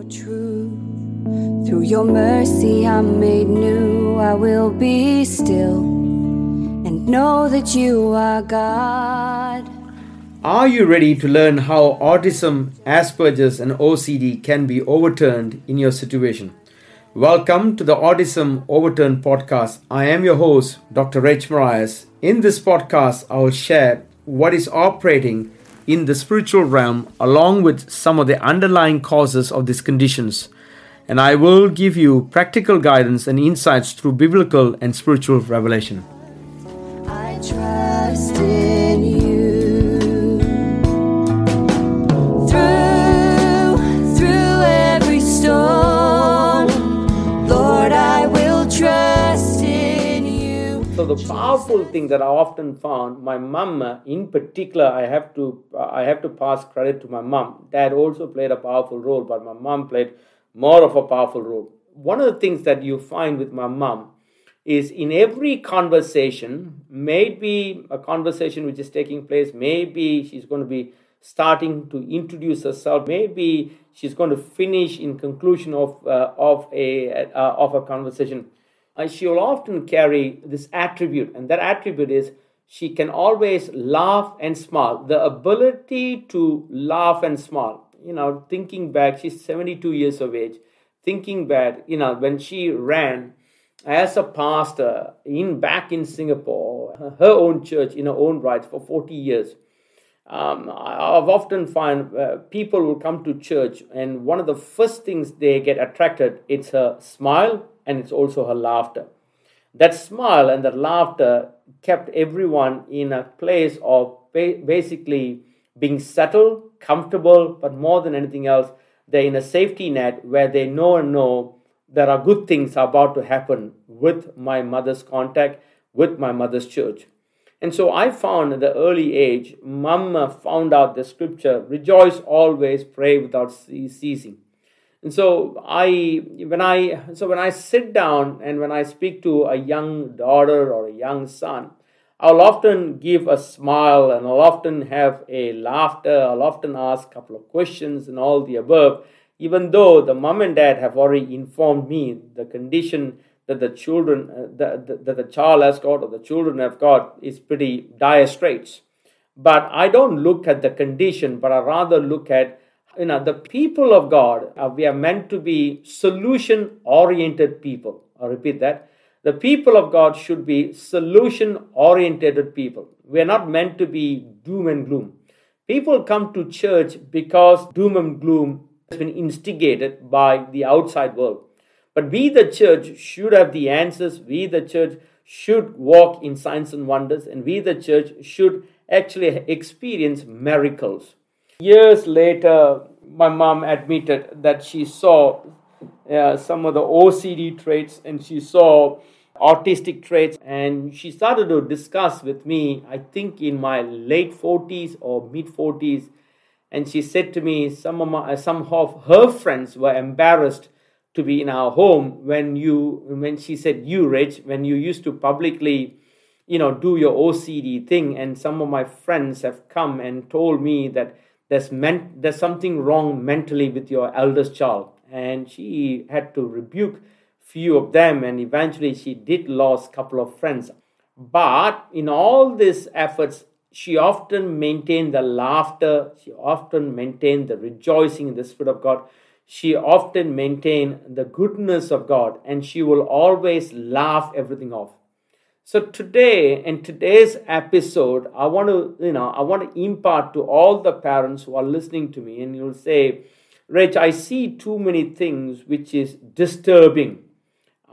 true. Through your mercy, I'm made new. I will be still and know that you are God. Are you ready to learn how autism, Asperger's, and OCD can be overturned in your situation? Welcome to the Autism Overturned podcast. I am your host, Dr. Rich Morais. In this podcast, I will share what is operating in the spiritual realm along with some of the underlying causes of these conditions. And I will give you practical guidance and insights through biblical and spiritual revelation. The powerful thing that I often found, my mum uh, in particular, I have to uh, I have to pass credit to my mum. Dad also played a powerful role, but my mum played more of a powerful role. One of the things that you find with my mum is in every conversation, maybe a conversation which is taking place, maybe she's going to be starting to introduce herself, maybe she's going to finish in conclusion of uh, of a uh, of a conversation. Uh, she will often carry this attribute, and that attribute is she can always laugh and smile. The ability to laugh and smile you know, thinking back, she's 72 years of age. Thinking back, you know, when she ran as a pastor in back in Singapore, her own church in her own rights for 40 years. Um, I've often find uh, people will come to church, and one of the first things they get attracted it's her smile and it's also her laughter. That smile and that laughter kept everyone in a place of basically being settled comfortable, but more than anything else, they're in a safety net where they know and know there are good things about to happen with my mother's contact, with my mother's church. And so I found at the early age, mom found out the scripture, rejoice always, pray without ceasing. And so I when I so when I sit down and when I speak to a young daughter or a young son, I'll often give a smile and I'll often have a laughter. I'll often ask a couple of questions and all the above, even though the mom and dad have already informed me the condition that the children, uh, that, that the child has got or the children have got is pretty dire straits. But I don't look at the condition, but I rather look at you know the people of God. Uh, we are meant to be solution oriented people. i repeat that the people of God should be solution oriented people. We are not meant to be doom and gloom. People come to church because doom and gloom has been instigated by the outside world. But we, the church, should have the answers. We, the church, should walk in signs and wonders. And we, the church, should actually experience miracles. Years later, my mom admitted that she saw uh, some of the OCD traits and she saw autistic traits and she started to discuss with me i think in my late 40s or mid 40s and she said to me some of my some of her friends were embarrassed to be in our home when you when she said you rich when you used to publicly you know do your ocd thing and some of my friends have come and told me that there's there's something wrong mentally with your eldest child. And she had to rebuke few of them and eventually she did lose couple of friends. But in all these efforts she often maintained the laughter she often maintained the rejoicing in the spirit of god she often maintained the goodness of god and she will always laugh everything off so today in today's episode i want to you know i want to impart to all the parents who are listening to me and you'll say rich i see too many things which is disturbing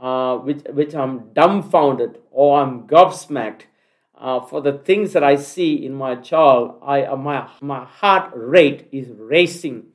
uh, which, which I'm dumbfounded or I'm gobsmacked uh, for the things that I see in my child. I, uh, my, my heart rate is racing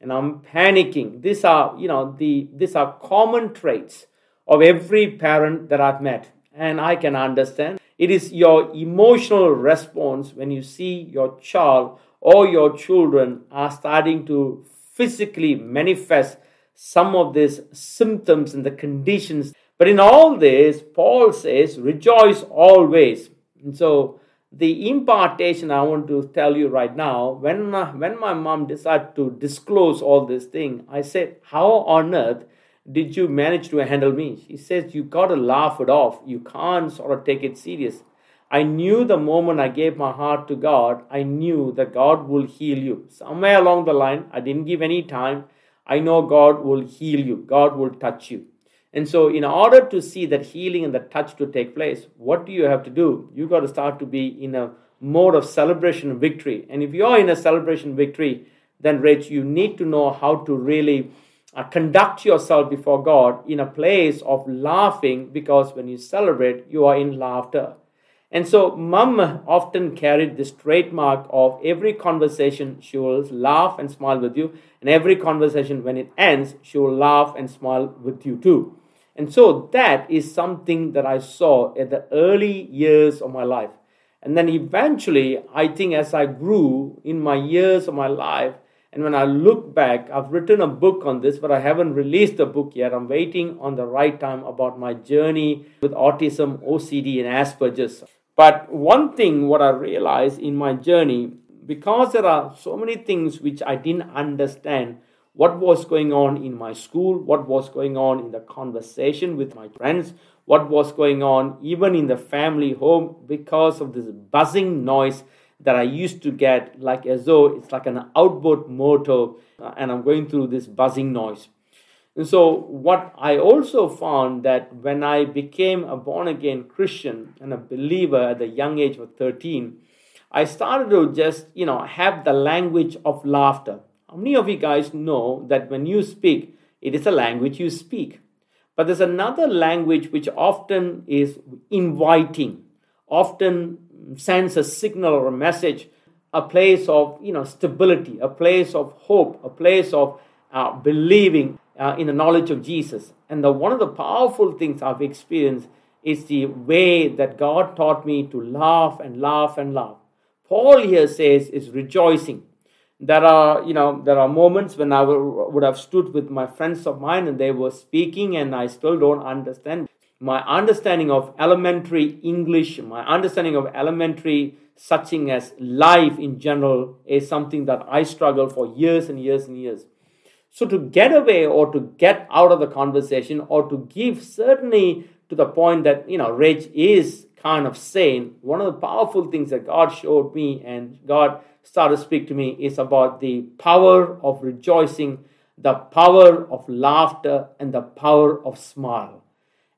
and I'm panicking. These are, you know, the, these are common traits of every parent that I've met. And I can understand. It is your emotional response when you see your child or your children are starting to physically manifest some of these symptoms and the conditions. But in all this, Paul says, rejoice always. And so the impartation I want to tell you right now, when, uh, when my mom decided to disclose all this thing, I said, How on earth did you manage to handle me? She says, You got to laugh it off. You can't sort of take it serious. I knew the moment I gave my heart to God, I knew that God will heal you. Somewhere along the line, I didn't give any time. I know God will heal you, God will touch you. And so, in order to see that healing and the touch to take place, what do you have to do? You've got to start to be in a mode of celebration victory. And if you're in a celebration victory, then, Rich, you need to know how to really uh, conduct yourself before God in a place of laughing because when you celebrate, you are in laughter. And so, mom often carried this trademark of every conversation she will laugh and smile with you, and every conversation when it ends, she will laugh and smile with you too. And so, that is something that I saw at the early years of my life. And then eventually, I think as I grew in my years of my life, and when I look back, I've written a book on this, but I haven't released the book yet. I'm waiting on the right time about my journey with autism, OCD, and Asperger's. But one thing, what I realized in my journey, because there are so many things which I didn't understand what was going on in my school, what was going on in the conversation with my friends, what was going on even in the family home because of this buzzing noise that I used to get, like as though it's like an outboard motor uh, and I'm going through this buzzing noise. And so, what I also found that when I became a born again Christian and a believer at the young age of 13, I started to just, you know, have the language of laughter. How many of you guys know that when you speak, it is a language you speak? But there's another language which often is inviting, often sends a signal or a message, a place of, you know, stability, a place of hope, a place of uh, believing uh, in the knowledge of Jesus. And the, one of the powerful things I've experienced is the way that God taught me to laugh and laugh and laugh. Paul here says is rejoicing. There are, you know, there are moments when I would have stood with my friends of mine and they were speaking and I still don't understand. My understanding of elementary English, my understanding of elementary such thing as life in general is something that I struggled for years and years and years. So to get away or to get out of the conversation or to give certainly to the point that, you know, rage is kind of sane, one of the powerful things that God showed me and God started to speak to me is about the power of rejoicing, the power of laughter, and the power of smile.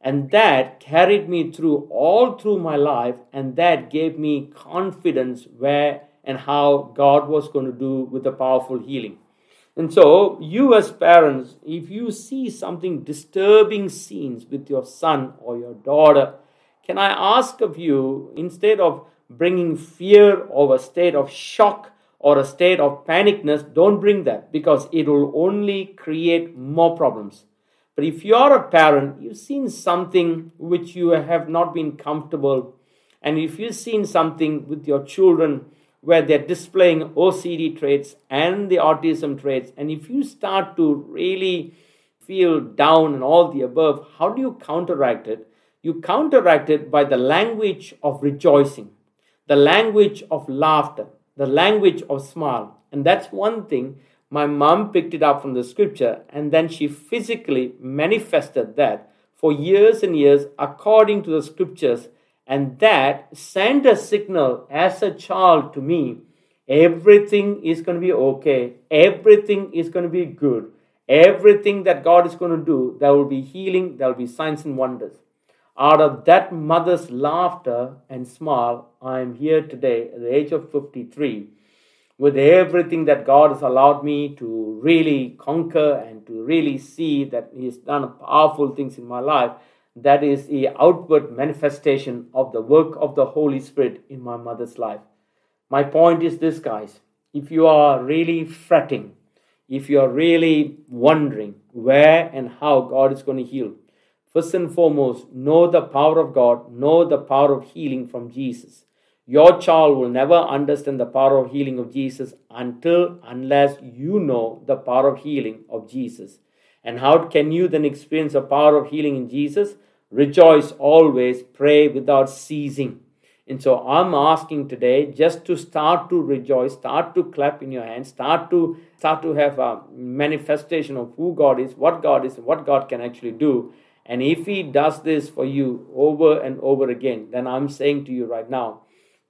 And that carried me through all through my life, and that gave me confidence where and how God was going to do with the powerful healing. And so, you as parents, if you see something disturbing scenes with your son or your daughter, can I ask of you, instead of bringing fear or a state of shock or a state of panicness, don't bring that because it will only create more problems. But if you are a parent, you've seen something which you have not been comfortable, and if you've seen something with your children where they're displaying OCD traits and the autism traits. And if you start to really feel down and all the above, how do you counteract it? You counteract it by the language of rejoicing, the language of laughter, the language of smile. And that's one thing my mom picked it up from the scripture, and then she physically manifested that for years and years according to the scriptures. And that sent a signal as a child to me everything is going to be okay, everything is going to be good, everything that God is going to do, there will be healing, there will be signs and wonders. Out of that mother's laughter and smile, I am here today at the age of 53 with everything that God has allowed me to really conquer and to really see that He has done powerful things in my life that is the outward manifestation of the work of the Holy Spirit in my mother's life. My point is this, guys. If you are really fretting, if you are really wondering where and how God is going to heal, first and foremost, know the power of God, know the power of healing from Jesus. Your child will never understand the power of healing of Jesus until, unless you know the power of healing of Jesus. And how can you then experience the power of healing in Jesus? Rejoice always, pray without ceasing. And so I'm asking today just to start to rejoice, start to clap in your hands, start to start to have a manifestation of who God is, what God is, what God can actually do. And if He does this for you over and over again, then I'm saying to you right now,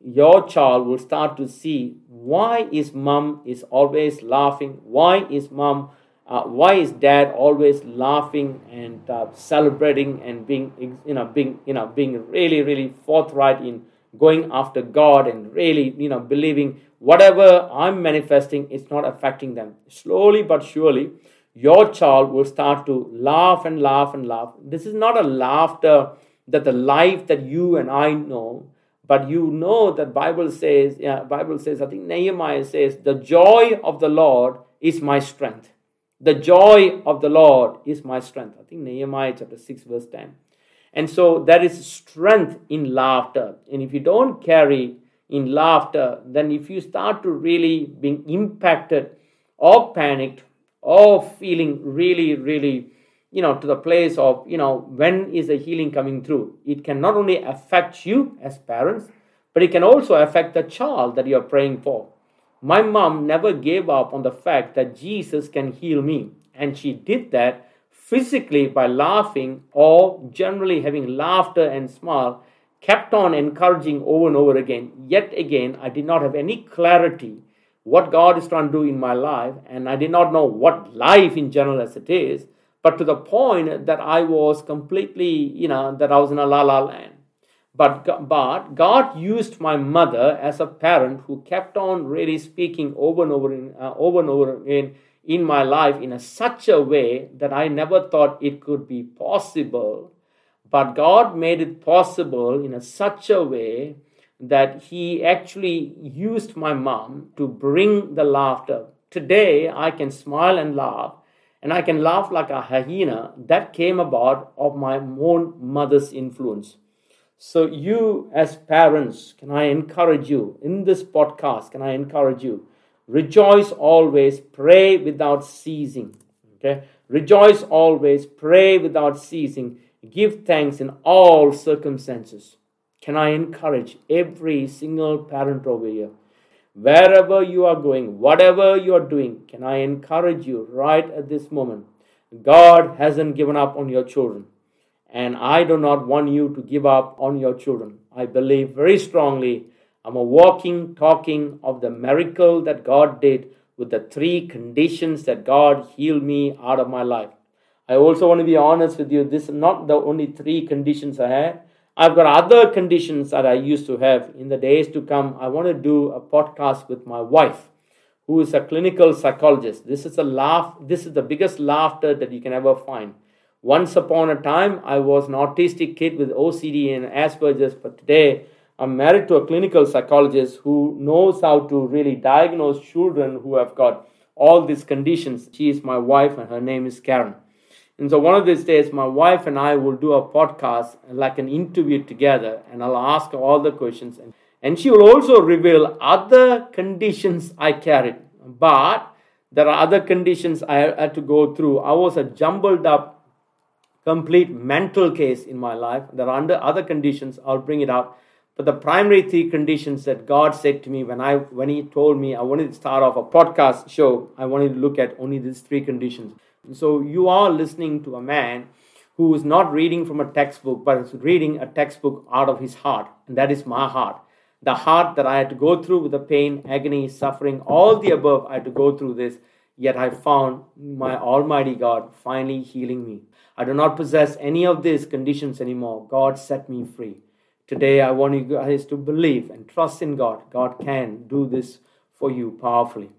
your child will start to see why is mom is always laughing, why is mom uh, why is dad always laughing and uh, celebrating and being you know being you know being really really forthright in going after God and really, you know, believing whatever I'm manifesting is not affecting them. Slowly but surely, your child will start to laugh and laugh and laugh. This is not a laughter that the life that you and I know, but you know that Bible says, yeah, Bible says, I think Nehemiah says, the joy of the Lord is my strength. The joy of the Lord is my strength. I think Nehemiah chapter 6, verse 10. And so there is strength in laughter. And if you don't carry in laughter, then if you start to really being impacted or panicked or feeling really, really, you know, to the place of, you know, when is the healing coming through? It can not only affect you as parents, but it can also affect the child that you're praying for. My mom never gave up on the fact that Jesus can heal me. And she did that physically by laughing or generally having laughter and smile, kept on encouraging over and over again. Yet again, I did not have any clarity what God is trying to do in my life, and I did not know what life in general as it is, but to the point that I was completely, you know, that I was in a la la land. But, but God used my mother as a parent who kept on really speaking over and over, in, uh, over and over again in my life in a, such a way that I never thought it could be possible. But God made it possible in a, such a way that He actually used my mom to bring the laughter. Today, I can smile and laugh, and I can laugh like a hyena. That came about of my own mother's influence. So, you as parents, can I encourage you in this podcast? Can I encourage you? Rejoice always, pray without ceasing. Okay? Rejoice always, pray without ceasing. Give thanks in all circumstances. Can I encourage every single parent over here? Wherever you are going, whatever you are doing, can I encourage you right at this moment? God hasn't given up on your children. And I do not want you to give up on your children. I believe very strongly I'm a walking, talking of the miracle that God did with the three conditions that God healed me out of my life. I also want to be honest with you, this is not the only three conditions I had. I've got other conditions that I used to have in the days to come. I want to do a podcast with my wife, who is a clinical psychologist. This is a laugh, this is the biggest laughter that you can ever find. Once upon a time, I was an autistic kid with OCD and Asperger's, but today I'm married to a clinical psychologist who knows how to really diagnose children who have got all these conditions. She is my wife, and her name is Karen. And so one of these days, my wife and I will do a podcast, like an interview together, and I'll ask all the questions. And, and she will also reveal other conditions I carried. But there are other conditions I had to go through. I was a jumbled up, complete mental case in my life. There are under other conditions. I'll bring it out. But the primary three conditions that God said to me when I when He told me I wanted to start off a podcast show, I wanted to look at only these three conditions. So you are listening to a man who is not reading from a textbook, but is reading a textbook out of his heart, and that is my heart. The heart that I had to go through with the pain, agony, suffering, all the above, I had to go through this. Yet I found my Almighty God finally healing me. I do not possess any of these conditions anymore. God set me free. Today, I want you guys to believe and trust in God. God can do this for you powerfully.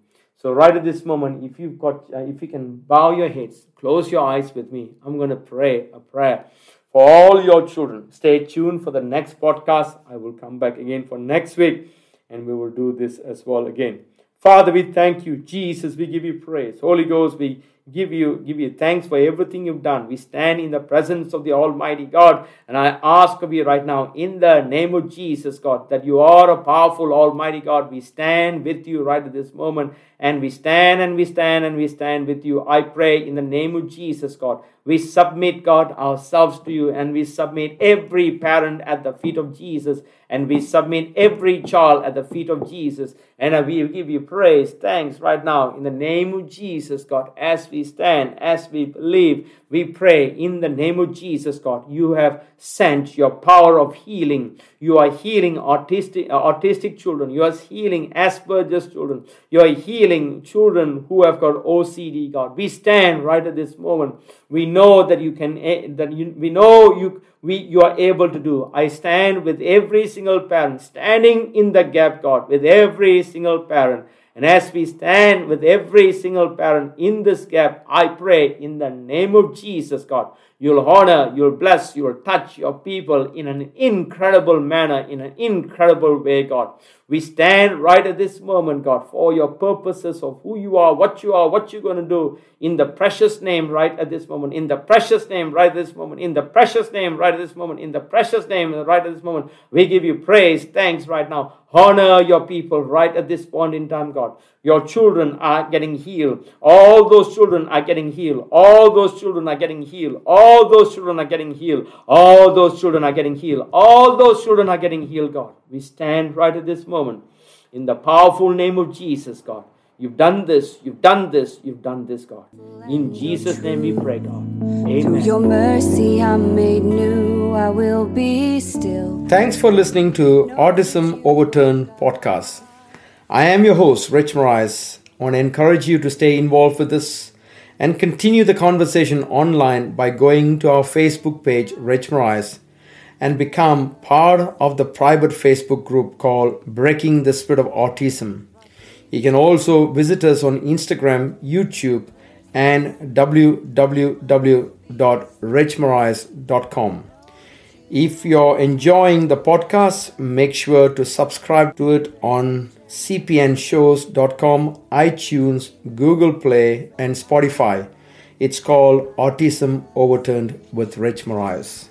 So, right at this moment, if you've got, uh, if you can bow your heads, close your eyes with me. I'm going to pray a prayer for all your children. Stay tuned for the next podcast. I will come back again for next week, and we will do this as well again. Father, we thank you. Jesus, we give you praise. Holy Ghost, we give you give you thanks for everything you've done. We stand in the presence of the Almighty God, and I ask of you right now, in the name of Jesus, God, that you are a powerful Almighty God. We stand with you right at this moment, and we stand and we stand and we stand with you. I pray in the name of Jesus, God. We submit, God, ourselves to you, and we submit every parent at the feet of Jesus, and we submit every child at the feet of Jesus. And we give you praise, thanks right now in the name of Jesus, God, as we stand, as we believe, we pray in the name of Jesus, God. You have sent your power of healing. You are healing autistic, uh, autistic children. You are healing Asperger's children. You are healing children who have got OCD, God. We stand right at this moment. We know that you can, eh, that you, we know you, we, you are able to do. I stand with every single parent, standing in the gap, God, with every single parent and as we stand with every single parent in this gap, I pray in the name of Jesus, God, you'll honor, you'll bless, you'll touch your people in an incredible manner, in an incredible way, God. We stand right at this moment, God, for your purposes of who you are, what you are, what you're going to do in the precious name right at this moment, in the precious name right at this moment, in the precious name right at this moment, in the precious name right at this moment. We give you praise, thanks right now. Honor your people right at this point in time, God. Your children are getting healed. All those children are getting healed. All those children are getting healed. All those children are getting healed. All those children are getting healed. All those children are getting healed, God. We stand right at this moment in the powerful name of Jesus, God. You've done this, you've done this, you've done this, God. In Jesus' name we pray, God. Amen. Through your mercy I'm made new, I will be still. Thanks for listening to Autism Overturned podcast. I am your host, Rich Morais. I want to encourage you to stay involved with this and continue the conversation online by going to our Facebook page, Rich Morais, and become part of the private Facebook group called Breaking the Spirit of Autism. You can also visit us on Instagram, YouTube, and www.richmorais.com. If you're enjoying the podcast, make sure to subscribe to it on cpnshows.com, iTunes, Google Play, and Spotify. It's called Autism Overturned with Rich Morais.